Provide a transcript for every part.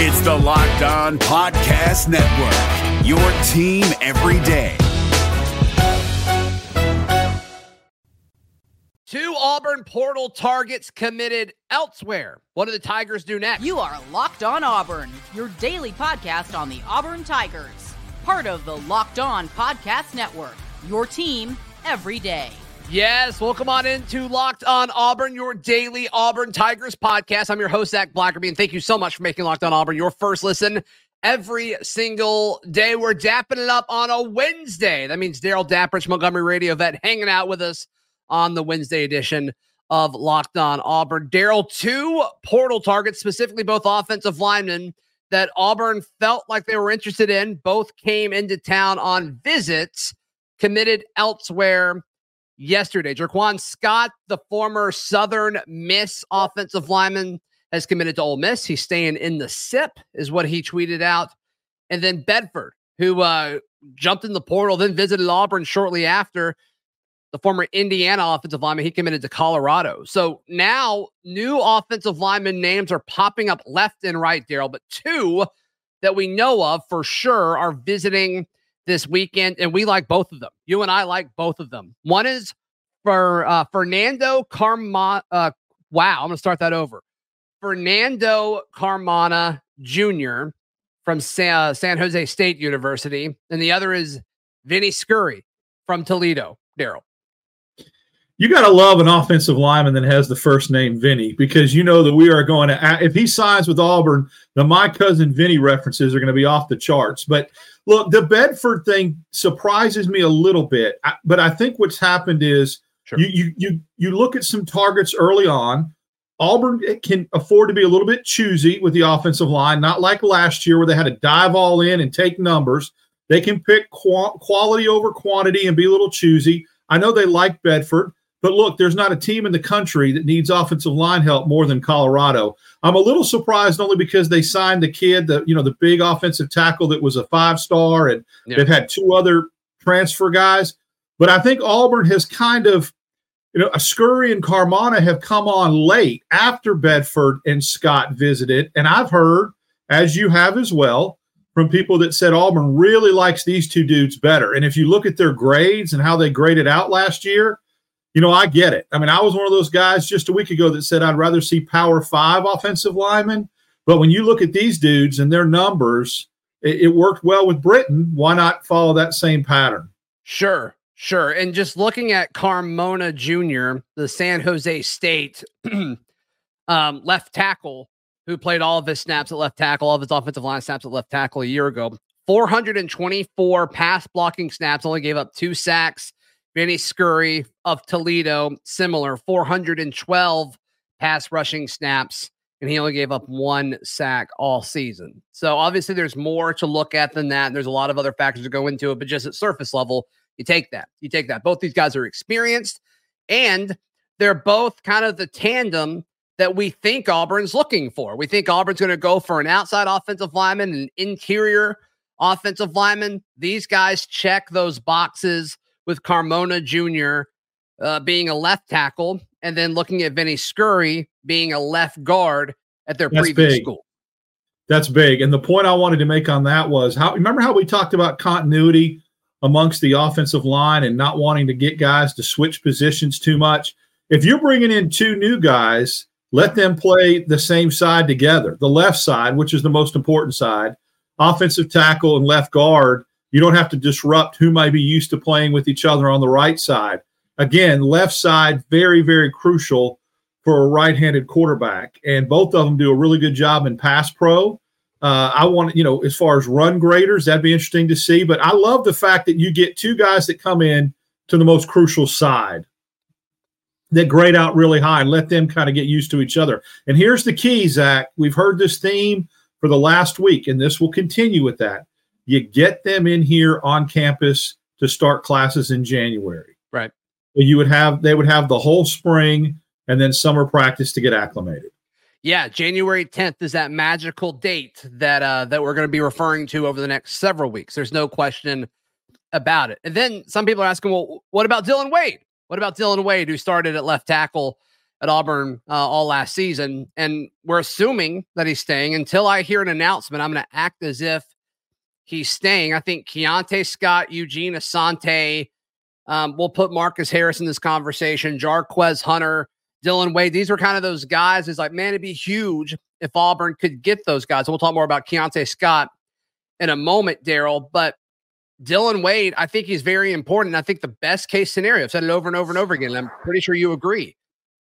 It's the Locked On Podcast Network, your team every day. Two Auburn portal targets committed elsewhere. What do the Tigers do next? You are Locked On Auburn, your daily podcast on the Auburn Tigers. Part of the Locked On Podcast Network, your team every day. Yes, welcome on into Locked On Auburn, your daily Auburn Tigers podcast. I'm your host, Zac Blackerby, and thank you so much for making Locked On Auburn your first listen every single day. We're dapping it up on a Wednesday. That means Darrell Dapprich, Montgomery Radio vet, hanging out with us on the Wednesday edition of Locked On Auburn. Darrell, two portal targets, specifically both offensive linemen that Auburn felt like they were interested in, both came into town on visits, committed elsewhere yesterday. Jaquan Scott, the former Southern Miss offensive lineman, has committed to Ole Miss. He's staying in the SIP, is what he tweeted out. And then Bedford, who uh, jumped in the portal, then visited Auburn shortly after. The former Indiana offensive lineman, he committed to Colorado. So now new offensive lineman names are popping up left and right, Darrell, but two that we know of for sure are visiting this weekend, and we like both of them. You and I like both of them. One is for uh, Fernando Carmona. Uh, wow, I'm going to start that over. Fernando Carmona Jr. from San, uh, San Jose State University, and the other is Vinny Scurry from Toledo. Darrell. You got to love an offensive lineman that has the first name Vinny because you know that we are going to, if he signs with Auburn, the my cousin Vinny references are going to be off the charts. But look, the Bedford thing surprises me a little bit. But I think what's happened is sure. you, you, you, you look at some targets early on. Auburn can afford to be a little bit choosy with the offensive line, not like last year where they had to dive all in and take numbers. They can pick qu- quality over quantity and be a little choosy. I know they like Bedford. But look, there's not a team in the country that needs offensive line help more than Colorado. I'm a little surprised only because they signed the kid, the you know the big offensive tackle that was a five star, and yeah. they've had two other transfer guys. But I think Auburn has kind of, you know, Scurry and Carmona have come on late after Bedford and Scott visited, and I've heard, as you have as well, from people that said Auburn really likes these two dudes better. And if you look at their grades and how they graded out last year you know, I get it. I mean, I was one of those guys just a week ago that said I'd rather see Power Five offensive linemen. But when you look at these dudes and their numbers, it, it worked well with Britton. Why not follow that same pattern? Sure, sure. And just looking at Carmona Jr., the San Jose State um, left tackle, who played all of his snaps at left tackle, all of his offensive line snaps at left tackle a year ago. 424 pass blocking snaps, only gave up two sacks Vinny Scurry of Toledo, similar 412 pass rushing snaps, and he only gave up one sack all season. So obviously, there's more to look at than that. And there's a lot of other factors to go into it, but just at surface level, you take that. You take that. Both these guys are experienced, and they're both kind of the tandem that we think Auburn's looking for. We think Auburn's going to go for an outside offensive lineman, an interior offensive lineman. These guys check those boxes with Carmona Jr. Uh, being a left tackle, and then looking at Vinny Scurry being a left guard at their That's previous big. school. That's big. And the point I wanted to make on that was how remember how we talked about continuity amongst the offensive line and not wanting to get guys to switch positions too much. If you're bringing in two new guys, let them play the same side together. The left side, which is the most important side, offensive tackle and left guard you don't have to disrupt who might be used to playing with each other on the right side. Again, left side, very, very crucial for a right handed quarterback. And both of them do a really good job in pass pro. Uh, I want, you know, as far as run graders, that'd be interesting to see. But I love the fact that you get two guys that come in to the most crucial side that grade out really high and let them kind of get used to each other. And here's the key, Zac. We've heard this theme for the last week, and this will continue with that you get them in here on campus to start classes in January. Right. So you would have they would have the whole spring and then summer practice to get acclimated. Yeah, January 10th is that magical date that uh that we're going to be referring to over the next several weeks. There's no question about it. And then some people are asking, well, what about Dillon Wade? What about Dillon Wade, who started at left tackle at Auburn uh, all last season. And we're assuming that he's staying until I hear an announcement. I'm going to act as if he's staying. I think Keionte Scott, Eugene Asante, um, we'll put Marcus Harris in this conversation, Jarquez Hunter, Dillon Wade. These were kind of those guys. It's like, man, it'd be huge if Auburn could get those guys. We'll talk more about Keionte Scott in a moment, Daryl. But Dillon Wade, I think he's very important. I think the best case scenario, I've said it over and over and over again. and I'm pretty sure you agree.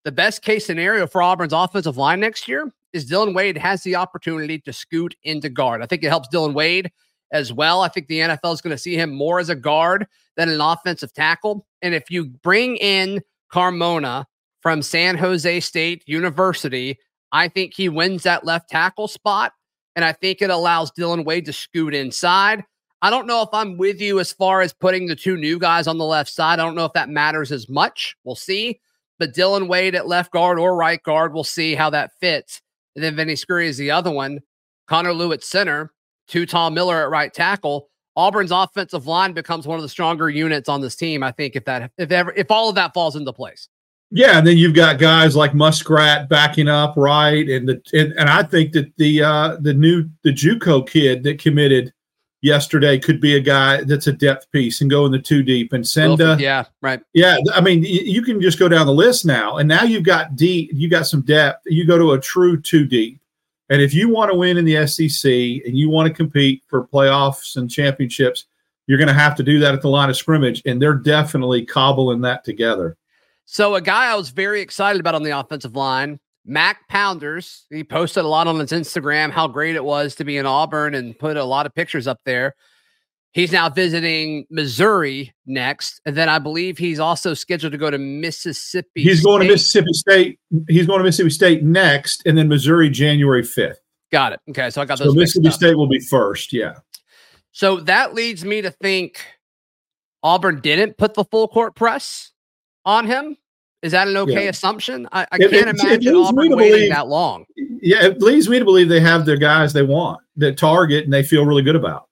The best case scenario for Auburn's offensive line next year is Dillon Wade has the opportunity to scoot into guard. I think it helps Dillon Wade as well. I think the NFL is going to see him more as a guard than an offensive tackle. And if you bring in Carmona from San Jose State University, I think he wins that left tackle spot. And I think it allows Dillon Wade to scoot inside. I don't know if I'm with you as far as putting the two new guys on the left side. I don't know if that matters as much. We'll see. But Dillon Wade at left guard or right guard, we'll see how that fits. And then Vinny Scurry is the other one. Connor Lew at center, Two Tom Miller at right tackle. Auburn's offensive line becomes one of the stronger units on this team. I think if that if ever if all of that falls into place. Yeah, and then you've got guys like Muskrat backing up right, and the and, and I think that the uh, the new the JUCO kid that committed yesterday could be a guy that's a depth piece and go in the two deep and send. a yeah, right. Yeah, I mean, you can just go down the list now, and now you've got deep, you got some depth. You go to a true two deep, and if you want to win in the SEC and you want to compete for playoffs and championships, you're going to have to do that at the line of scrimmage, and they're definitely cobbling that together. So, a guy I was very excited about on the offensive line Mac Pounders, he posted a lot on his Instagram how great it was to be in Auburn and put a lot of pictures up there. He's now visiting Missouri next. And then I believe he's also scheduled to go to Mississippi. He's State. going to Mississippi State. He's going to Mississippi State next, and then Missouri January 5th. Got it. Okay. So I got those. So Mississippi State will be first. Yeah. So that leads me to think Auburn didn't put the full court press on him. Is that an okay yeah. assumption? I, I it, can't it, imagine it Auburn waiting believe, that long. Yeah, it leads me to believe they have their guys they want that target and they feel really good about.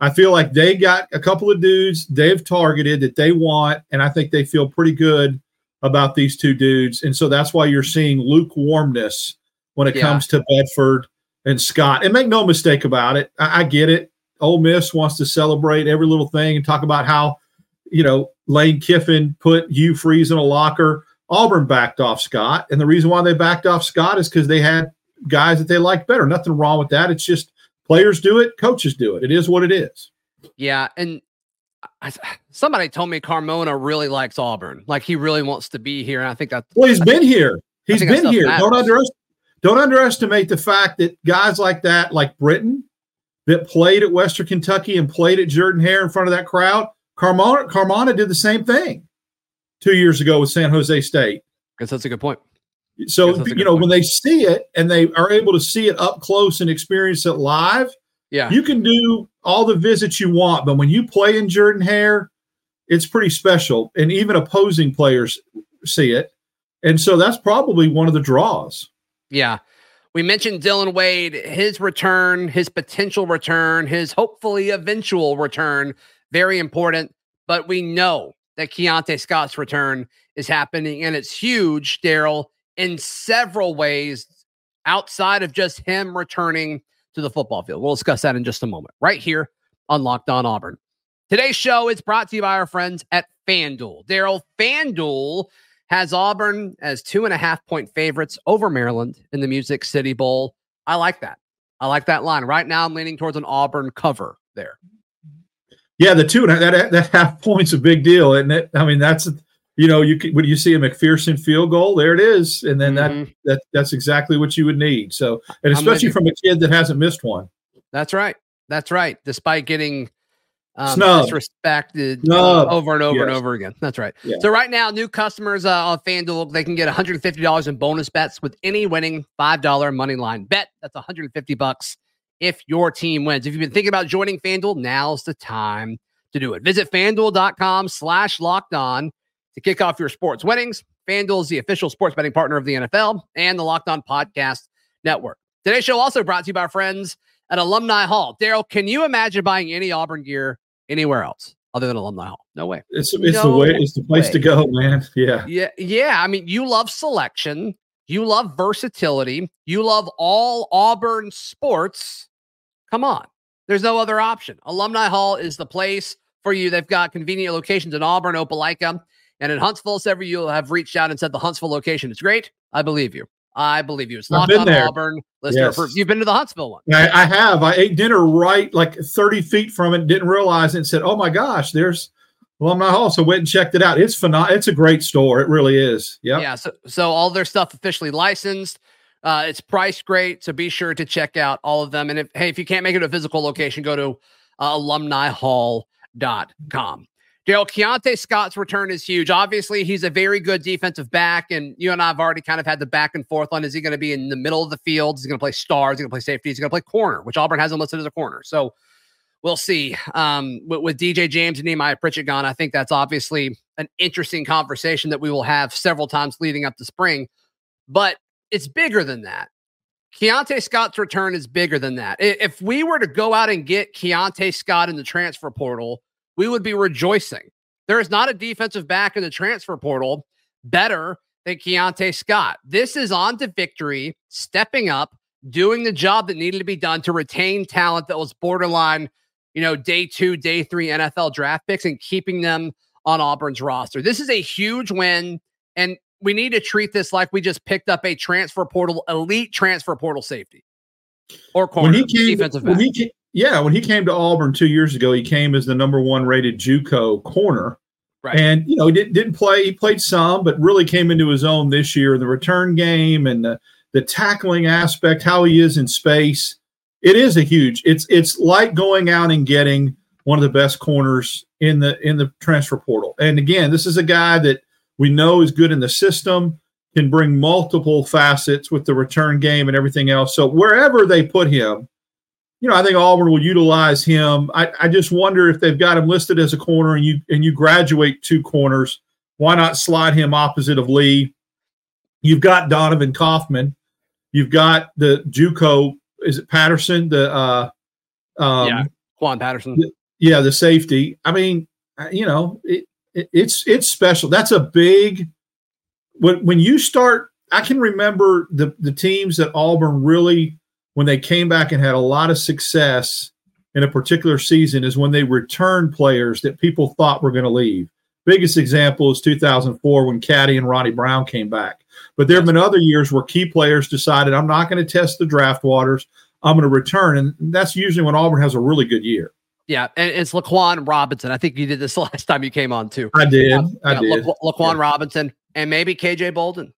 I feel like they got a couple of dudes they've targeted that they want, and I think they feel pretty good about these two dudes. And so that's why you're seeing lukewarmness when it yeah. comes to Bedford and Scott. And make no mistake about it, I, I get it. Ole Miss wants to celebrate every little thing and talk about how, you know, Lane Kiffin put Hugh Freeze in a locker. Auburn backed off Scott. And the reason why they backed off Scott is because they had guys that they liked better. Nothing wrong with that. It's just players do it, coaches do it. It is what it is. Yeah. And I, somebody told me Carmona really likes Auburn. Like he really wants to be here. And I think that. Well, he's I been think, here. He's been here. Don't underestimate, don't underestimate the fact that guys like that, like Britton, that played at Western Kentucky and played at Jordan Hare in front of that crowd, Carmona, Carmona did the same thing two years ago with San Jose State. I Guess that's a good point. So you know point. when they see it and they are able to see it up close and experience it live, yeah, you can do all the visits you want, but when you play in Jordan Hare, it's pretty special, and even opposing players see it, and so that's probably one of the draws. Yeah. We mentioned Dillon Wade, his return, his potential return, his hopefully eventual return, very important. But we know that Keionte Scott's return is happening, and it's huge, Darrell, in several ways outside of just him returning to the football field. We'll discuss that in just a moment, right here on Locked On Auburn. Today's show is brought to you by our friends at FanDuel. Darrell, FanDuel has Auburn as two and a half point favorites over Maryland in the Music City Bowl. I like that. I like that line. Right now, I'm leaning towards an Auburn cover there. Yeah, the two that that half point's a big deal, it? I mean, that's you know, you when you see a McPherson field goal, there it is, and then mm-hmm. that that that's exactly what you would need. So, and especially from a kid that hasn't missed one. That's right. That's right. Despite getting um, disrespected uh, over and over yes. and over again. That's right. Yeah. So right now, new customers uh, on FanDuel they can get $150 in bonus bets with any winning five dollar money line bet. That's 150 bucks if your team wins. If you've been thinking about joining FanDuel, now's the time to do it. Visit fanduel.com slash locked on to kick off your sports winnings. FanDuel is the official sports betting partner of the NFL and the Locked On Podcast Network. Today's show also brought to you by our friends at Alumni Hall. Darrell, can you imagine buying any Auburn gear anywhere else? other than Alumni Hall. No way. It's it's No the way. It's the place way. to go, man. Yeah. Yeah, yeah. I mean, you love selection, you love versatility, you love all Auburn sports. Come on, there's no other option. Alumni Hall is the place for you. They've got convenient locations in Auburn, Opelika, and in Huntsville. Several you have reached out and said the Huntsville location is great. I believe you. I believe you. It's locked on there. Auburn. Listener, Yes. you've been to the Huntsville one. I, I have. I ate dinner right like 30 feet from it, didn't realize it, and said, Oh my gosh, there's Alumni Hall. So went and checked it out. It's phenomenal. It's a great store. It really is. Yep. Yeah. So, so all their stuff officially licensed. Uh, it's priced great. So be sure to check out all of them. And if, hey, if you can't make it to a physical location, go to uh, alumnihall.com. Dale, Keionte Scott's return is huge. Obviously, he's a very good defensive back. And you and I have already kind of had the back and forth on is he going to be in the middle of the field? Is he going to play stars? Is he going to play safety? Is he going to play corner, which Auburn has him listed as a corner. So we'll see. Um, with, with DJ James and Nehemiah Pritchett gone, I think that's obviously an interesting conversation that we will have several times leading up to spring. But it's bigger than that. Keionte Scott's return is bigger than that. If we were to go out and get Keionte Scott in the transfer portal, we would be rejoicing. There is not a defensive back in the transfer portal better than Keionte Scott. This is on to victory, stepping up, doing the job that needed to be done to retain talent that was borderline, you know, day two, day three NFL draft picks and keeping them on Auburn's roster. This is a huge win. And we need to treat this like we just picked up a transfer portal, elite transfer portal safety or corner, when he came, defensive when back. he came, yeah, when he came to Auburn two years ago, he came as the number one rated JUCO corner, Right. and you know he didn't didn't play. He played some, but really came into his own this year. In the return game and the, the tackling aspect, how he is in space, it is a huge. It's it's like going out and getting one of the best corners in the in the transfer portal. And again, this is a guy that we know is good in the system, can bring multiple facets with the return game and everything else. So wherever they put him, you know, I think Auburn will utilize him. I, I just wonder if they've got him listed as a corner and you and you graduate two corners, why not slide him opposite of Lee? You've got Donovan Kaufman. You've got the JUCO, is it Patterson? The uh um Yeah. Juan Patterson. yeah, the safety. I mean, you know, it, it, it's it's special. That's a big when when you start. I can remember the the teams that Auburn really when they came back and had a lot of success in a particular season is when they returned players that people thought were going to leave. Biggest example is 2004 when Caddy and Ronnie Brown came back. But there have been other years where key players decided, I'm not going to test the draft waters. I'm going to return. And that's usually when Auburn has a really good year. Yeah. And it's Laquan Robinson. I think you did this last time you came on too. I did. I Yeah, did. La- Laquan Yeah. Robinson and maybe KJ Bolden.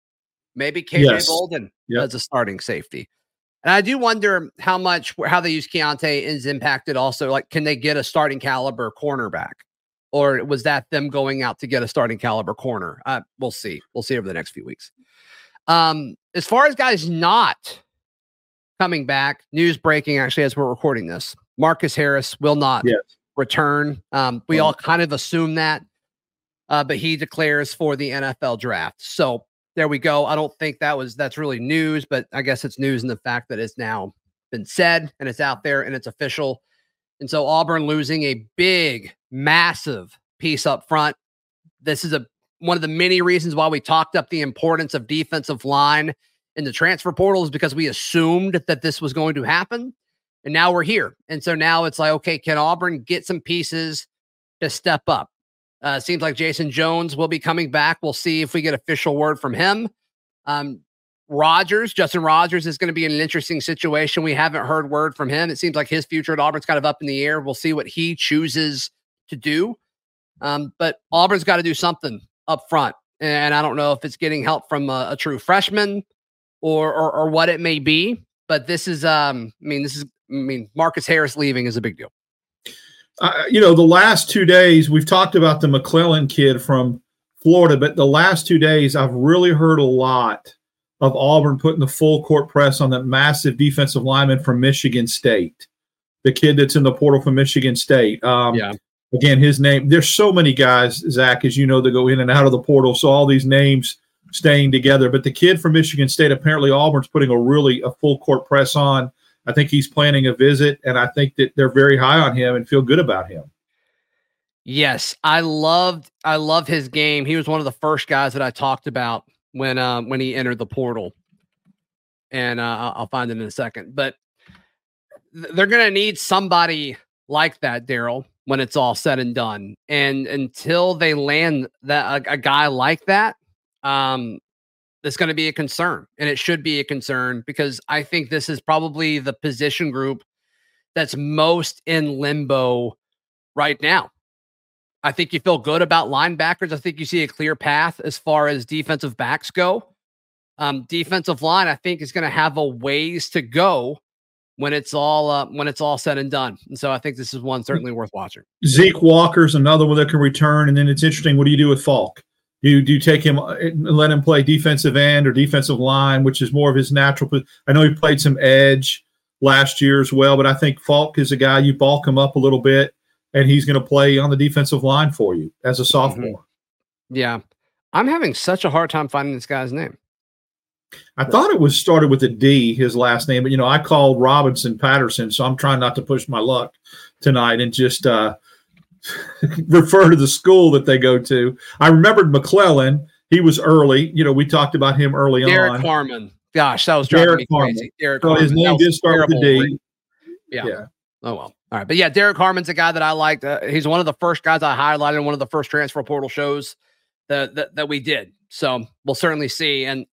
Maybe KJ Yes. Bolden as a starting safety. And I do wonder how much how they use Keionte is impacted also. Like, can they get a starting caliber cornerback? Or was that them going out to get a starting caliber corner? Uh, we'll see. We'll see over the next few weeks. Um, as far as guys not coming back, news breaking actually as we're recording this. Marcus Harris will not Yes. return. Um, we all kind of assume that, uh, but he declares for the NFL draft. So there we go. I don't think that was that's really news, but I guess it's news in the fact that it's now been said and it's out there and it's official. And so Auburn losing a big, massive piece up front. This is a one of the many reasons why we talked up the importance of defensive line in the transfer portal is because we assumed that this was going to happen. And now we're here. And so now it's like, okay, can Auburn get some pieces to step up? Uh, seems like Jason Jones will be coming back. We'll see if we get official word from him. Um, Rogers, Justin Rogers is going to be in an interesting situation. We haven't heard word from him. It seems like his future at Auburn's kind of up in the air. We'll see what he chooses to do. Um, but Auburn's got to do something up front. And I don't know if it's getting help from a, a true freshman or, or or what it may be. But this is, um, I mean, this is, I mean, Marcus Harris leaving is a big deal. Uh, you know, the last two days we've talked about the McClellan kid from Florida, but the last two days I've really heard a lot of Auburn putting the full court press on that massive defensive lineman from Michigan State, the kid that's in the portal from Michigan State. Um, Yeah. Again, his name. There's so many guys, Zac, as you know, that go in and out of the portal. So all these names staying together. But the kid from Michigan State, apparently Auburn's putting a really a full court press on. I think he's planning a visit, and I think that they're very high on him and feel good about him. Yes, I loved I love his game. He was one of the first guys that I talked about when uh, when he entered the portal, and uh, I'll find it in a second. But th- they're going to need somebody like that, Darrell, when it's all said and done. And until they land that a, a guy like that, um, it's going to be a concern, and it should be a concern because I think this is probably the position group that's most in limbo right now. I think you feel good about linebackers. I think you see a clear path as far as defensive backs go. Um, defensive line, I think, is going to have a ways to go when it's all uh, when it's all said and done. And so I think this is one certainly worth watching. Zeke Walker's another one that can return. And then it's interesting. What do you do with Faulk? Do you, do you take him and let him play defensive end or defensive line, which is more of his natural? I know he played some edge last year as well, but I think Faulk is a guy you bulk him up a little bit, and he's going to play on the defensive line for you as a sophomore. Mm-hmm. Yeah, I'm having such a hard time finding this guy's name. I thought it was started with a D, his last name, but you know, I called Robinson Patterson, so I'm trying not to push my luck tonight and just uh, refer to the school that they go to. I remembered McClellan. He was early. You know, we talked about him early Derrick on. Derrick Harmon. Gosh, that was driving Derrick me Harmon. crazy. Derrick So Harmon. his name did start with a. D. Yeah. yeah. Oh well. All right, but yeah, Derrick Harmon's a guy that I liked. Uh, he's one of the first guys I highlighted in one of the first transfer portal shows that that, that we did. So we'll certainly see. And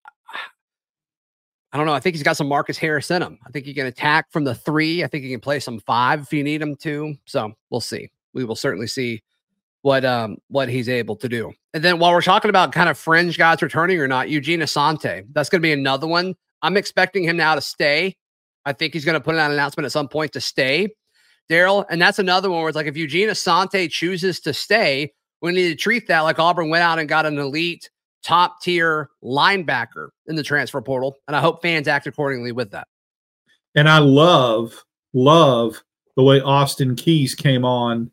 I don't know. I think he's got some Marcus Harris in him. I think he can attack from the three. I think he can play some five if you need him to. So we'll see. We will certainly see what um what he's able to do. And then while we're talking about kind of fringe guys returning or not, Eugene Asante, that's going to be another one. I'm expecting him now to stay. I think he's going to put out an announcement at some point to stay, Darrell. And that's another one where it's like if Eugene Asante chooses to stay, we need to treat that like Auburn went out and got an elite top tier linebacker in the transfer portal. And I hope fans act accordingly with that. And I love, love the way Austin Keys came on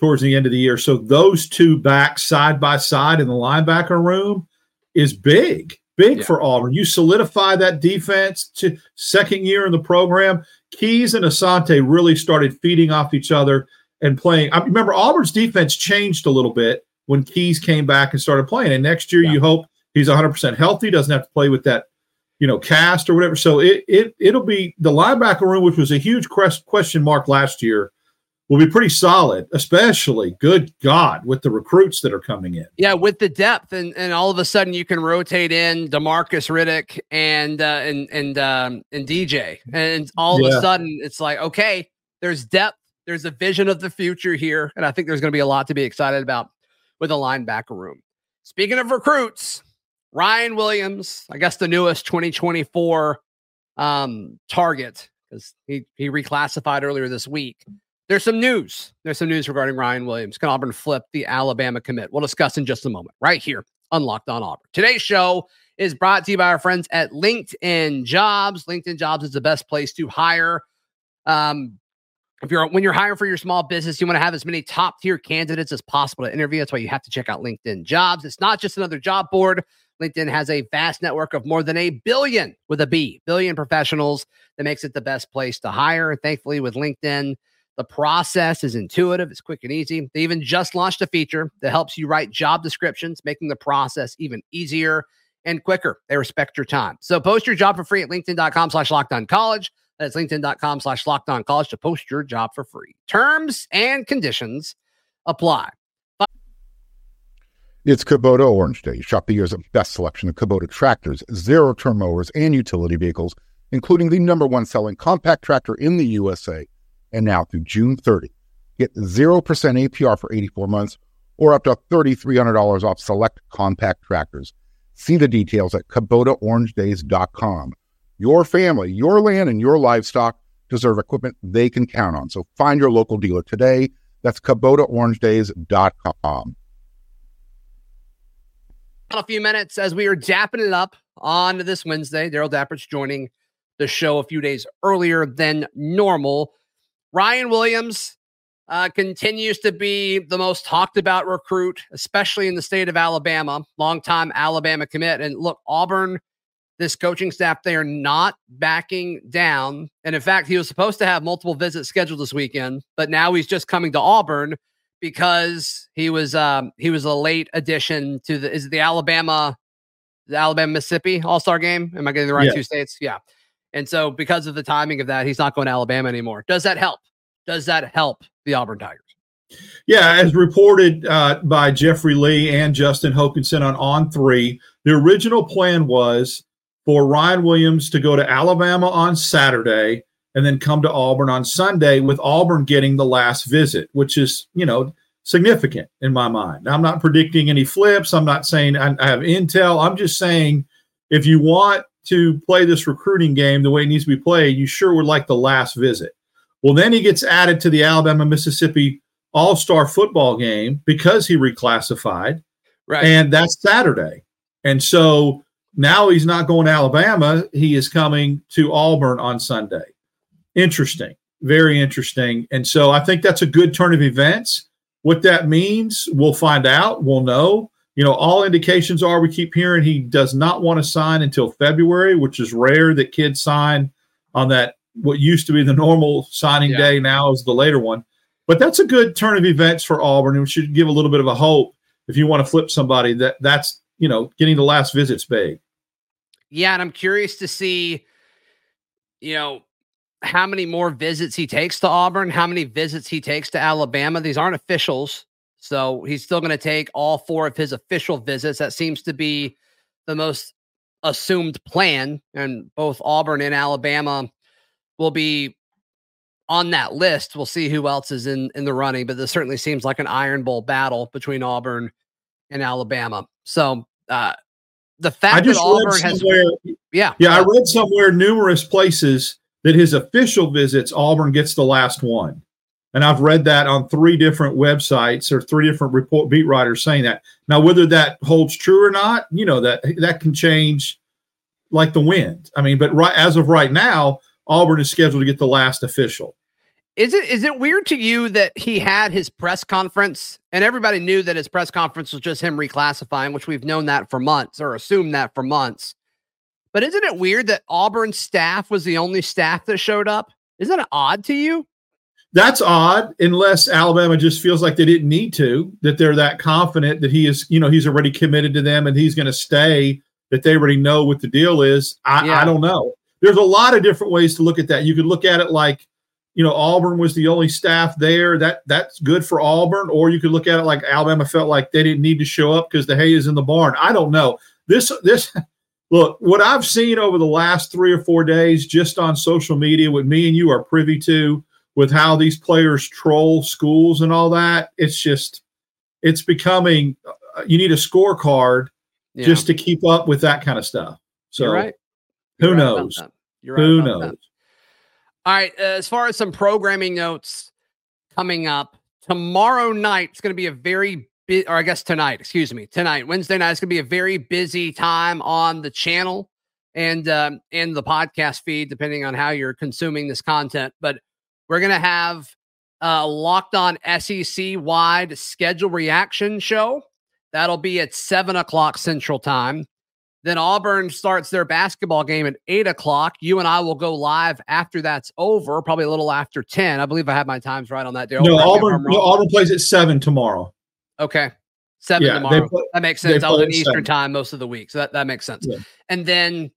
towards the end of the year. So those two backs side by side in the linebacker room is big, big Yeah. for Auburn. You solidify that defense to second year in the program. Keys and Asante really started feeding off each other and playing. I remember Auburn's defense changed a little bit when Keys came back and started playing. And next year, Yeah. you hope he's 100% healthy, doesn't have to play with that you know, cast or whatever. So it it it'll be the linebacker room, which was a huge question mark last year, will be pretty solid, especially good God with the recruits that are coming in. Yeah, with the depth, and and all of a sudden you can rotate in Demarcus Riddick and uh, and and um, and DJ, and all of Yeah. a sudden it's like okay, there's depth, there's a vision of the future here, and I think there's going to be a lot to be excited about with the linebacker room. Speaking of recruits, Ryan Williams, I guess the newest 2024 um, target because he he reclassified earlier this week. There's some news. There's some news regarding Ryan Williams. Can Auburn flip the Alabama commit? We'll discuss in just a moment, right here, Unlocked on Auburn. Today's show is brought to you by our friends at LinkedIn Jobs. LinkedIn Jobs is the best place to hire. Um, if you're when you're hiring for your small business, you want to have as many top tier candidates as possible to interview. That's why you have to check out LinkedIn Jobs. It's not just another job board. LinkedIn has a vast network of more than a billion with a B, billion professionals that makes it the best place to hire. Thankfully, with LinkedIn, the process is intuitive, it's quick and easy. They even just launched a feature that helps you write job descriptions, making the process even easier and quicker. They respect your time. So post your job for free at LinkedIn.com slash lockdown college. That's LinkedIn.com slash lockdown college to post your job for free. Terms and conditions apply. It's Kubota Orange Day. Shop the year's best selection of Kubota tractors, zero turn mowers, and utility vehicles, including the number one selling compact tractor in the USA. And now through June 30, get 0% APR for 84 months or up to $3,300 off select compact tractors. See the details at KubotaOrangeDays.com. Your family, your land, and your livestock deserve equipment they can count on. So find your local dealer today. That's KubotaOrangeDays.com. a few minutes as we are dapping it up on this Wednesday. Darrell Dapper's joining the show a few days earlier than normal. Ryan Williams uh, continues to be the most talked about recruit, especially in the state of Alabama. Longtime Alabama commit. And look, Auburn, this coaching staff, they are not backing down. And in fact, he was supposed to have multiple visits scheduled this weekend, but now he's just coming to Auburn because he was um he was a late addition to the is it the Alabama the Alabama Mississippi All Star game. Am I getting the right Yeah. two states? Yeah. And so because of the timing of that, he's not going to Alabama anymore. Does that help? Does that help the Auburn Tigers? Yeah, as reported uh, by Jeffrey Lee and Justin Hokanson on On Three, the original plan was for Ryan Williams to go to Alabama on Saturday and then come to Auburn on Sunday, with Auburn getting the last visit, which is you know significant in my mind. I'm not predicting any flips. I'm not saying I, I have intel. I'm just saying if you want to play this recruiting game the way it needs to be played, you sure would like the last visit. Well, then he gets added to the Alabama Mississippi all star football game because he reclassified, Right. and that's Saturday. And so now he's not going to Alabama. He is coming to Auburn on Sunday. Interesting. Very interesting. And so I think that's a good turn of events. What that means, we'll find out. We'll know. You know, all indications are we keep hearing he does not want to sign until February, which is rare that kids sign on that what used to be the normal signing Yeah. day now is the later one. But that's a good turn of events for Auburn, and should give a little bit of a hope if you want to flip somebody that that's you know getting the last visit's big. Yeah, and I'm curious to see, you know, how many more visits he takes to Auburn, how many visits he takes to Alabama. These aren't officials, so he's still going to take all four of his official visits. That seems to be the most assumed plan, and both Auburn and Alabama will be on that list. We'll see who else is in in the running, but this certainly seems like an Iron Bowl battle between Auburn and Alabama. So, uh, the fact I that just Auburn read has yeah. yeah, I uh, read somewhere numerous places that his official visits Auburn gets the last one, and I've read that on three different websites or three different report beat writers saying that. Now, whether that holds true or not, you know that that can change like the wind. I mean, but right as of right now, Auburn is scheduled to get the last official. Is it is it weird to you that he had his press conference and everybody knew that his press conference was just him reclassifying, which we've known that for months or assumed that for months. But isn't it weird that Auburn staff was the only staff that showed up? Isn't that odd to you? That's odd, unless Alabama just feels like they didn't need to, that they're that confident that he is, you know, he's already committed to them and he's going to stay, that they already know what the deal is. I, Yeah. I don't know. There's a lot of different ways to look at that. You could look at it like, you know, Auburn was the only staff there. That that's good for Auburn, or you could look at it like Alabama felt like they didn't need to show up because the hay is in the barn. I don't know. This this look what I've seen over the last three or four days, just on social media, what me and you are privy to, with how these players troll schools and all that. It's just it's becoming. uh, You need a scorecard Yeah, just to keep up with that kind of stuff. So you're right. who You're right knows? You're right Who knows? that. All right. uh, as far as some programming notes coming up tomorrow night, it's going to be a very bit, or I guess tonight, excuse me, tonight, Wednesday night, it's going to be a very busy time on the channel and um, and the podcast feed, depending on how you're consuming this content. But we're going to have a locked on SEC wide schedule reaction show. That'll be at seven o'clock Central Time. Then Auburn starts their basketball game at eight o'clock. You and I will go live after that's over, probably a little after 10. I believe I have my times right on that. Darrell. No, Correct me if Auburn. No. Auburn plays at seven tomorrow. Okay. Seven Yeah, tomorrow. play- that makes sense. I was in Eastern seven. time most of the week. So that, that makes sense. Yeah. And then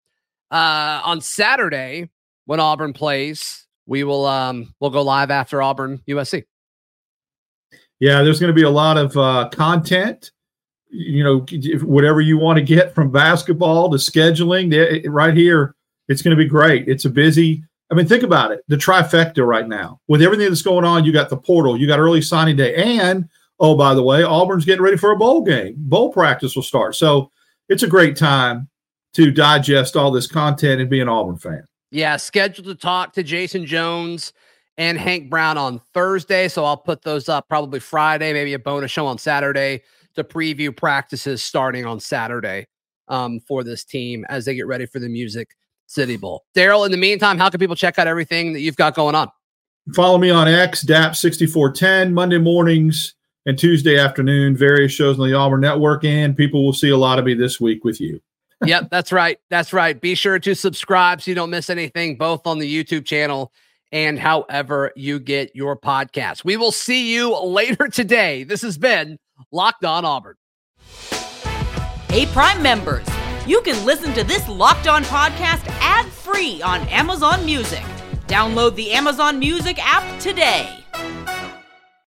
uh on Saturday, when Auburn plays, we will um we'll go live after Auburn USC. Yeah, there's going to be a lot of uh, content. You know, whatever you want to get from basketball to scheduling, the- right here, it's going to be great. It's a busy. I mean, think about it. The trifecta right now with everything that's going on. You got the portal, you got early signing day, and oh, by the way, Auburn's getting ready for a bowl game. Bowl practice will start, so it's a great time to digest all this content and be an Auburn fan. Yeah, scheduled to talk to Jason Jones and Hank Brown on Thursday. So I'll put those up probably Friday, maybe a bonus show on Saturday to preview practices starting on Saturday um, for this team as they get ready for the Music City Bowl. Darrell, in the meantime, how can people check out everything that you've got going on? Follow me on X, DAP6410, Monday mornings and Tuesday afternoon, various shows on the Auburn Network, and people will see a lot of me this week with you. Yep, that's right. That's right. Be sure to subscribe so you don't miss anything, both on the YouTube channel and however you get your podcast. We will see you later today. This has been Locked On Auburn. Hey, Prime members, you can listen to this Locked On podcast ad free on Amazon Music. Download the Amazon Music app today.